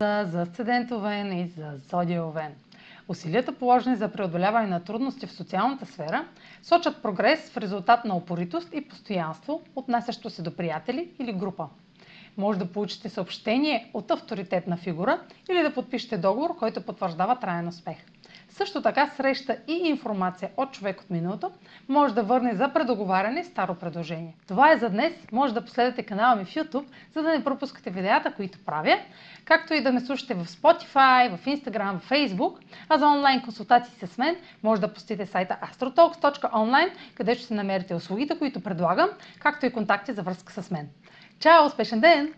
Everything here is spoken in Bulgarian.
за асцендент Овен и за зодия Овен. Усилията, положени за преодоляване на трудности в социалната сфера, сочат прогрес в резултат на упоритост и постоянство, отнасящо се до приятели или група. Може да получите съобщение от авторитетна фигура или да подпишете договор, който потвърждава траен успех. Също така среща и информация от човек от миналото може да върне за предоговаряне старо предложение. Това е за днес. Може да последвате канала ми в YouTube, за да не пропускате видеята, които правя, както и да ме слушате в Spotify, в Instagram, в Facebook. А за онлайн консултации с мен може да посетите сайта astrotalks.online, където ще намерите услугите, които предлагам, както и контакти за връзка с мен. Chao, special den!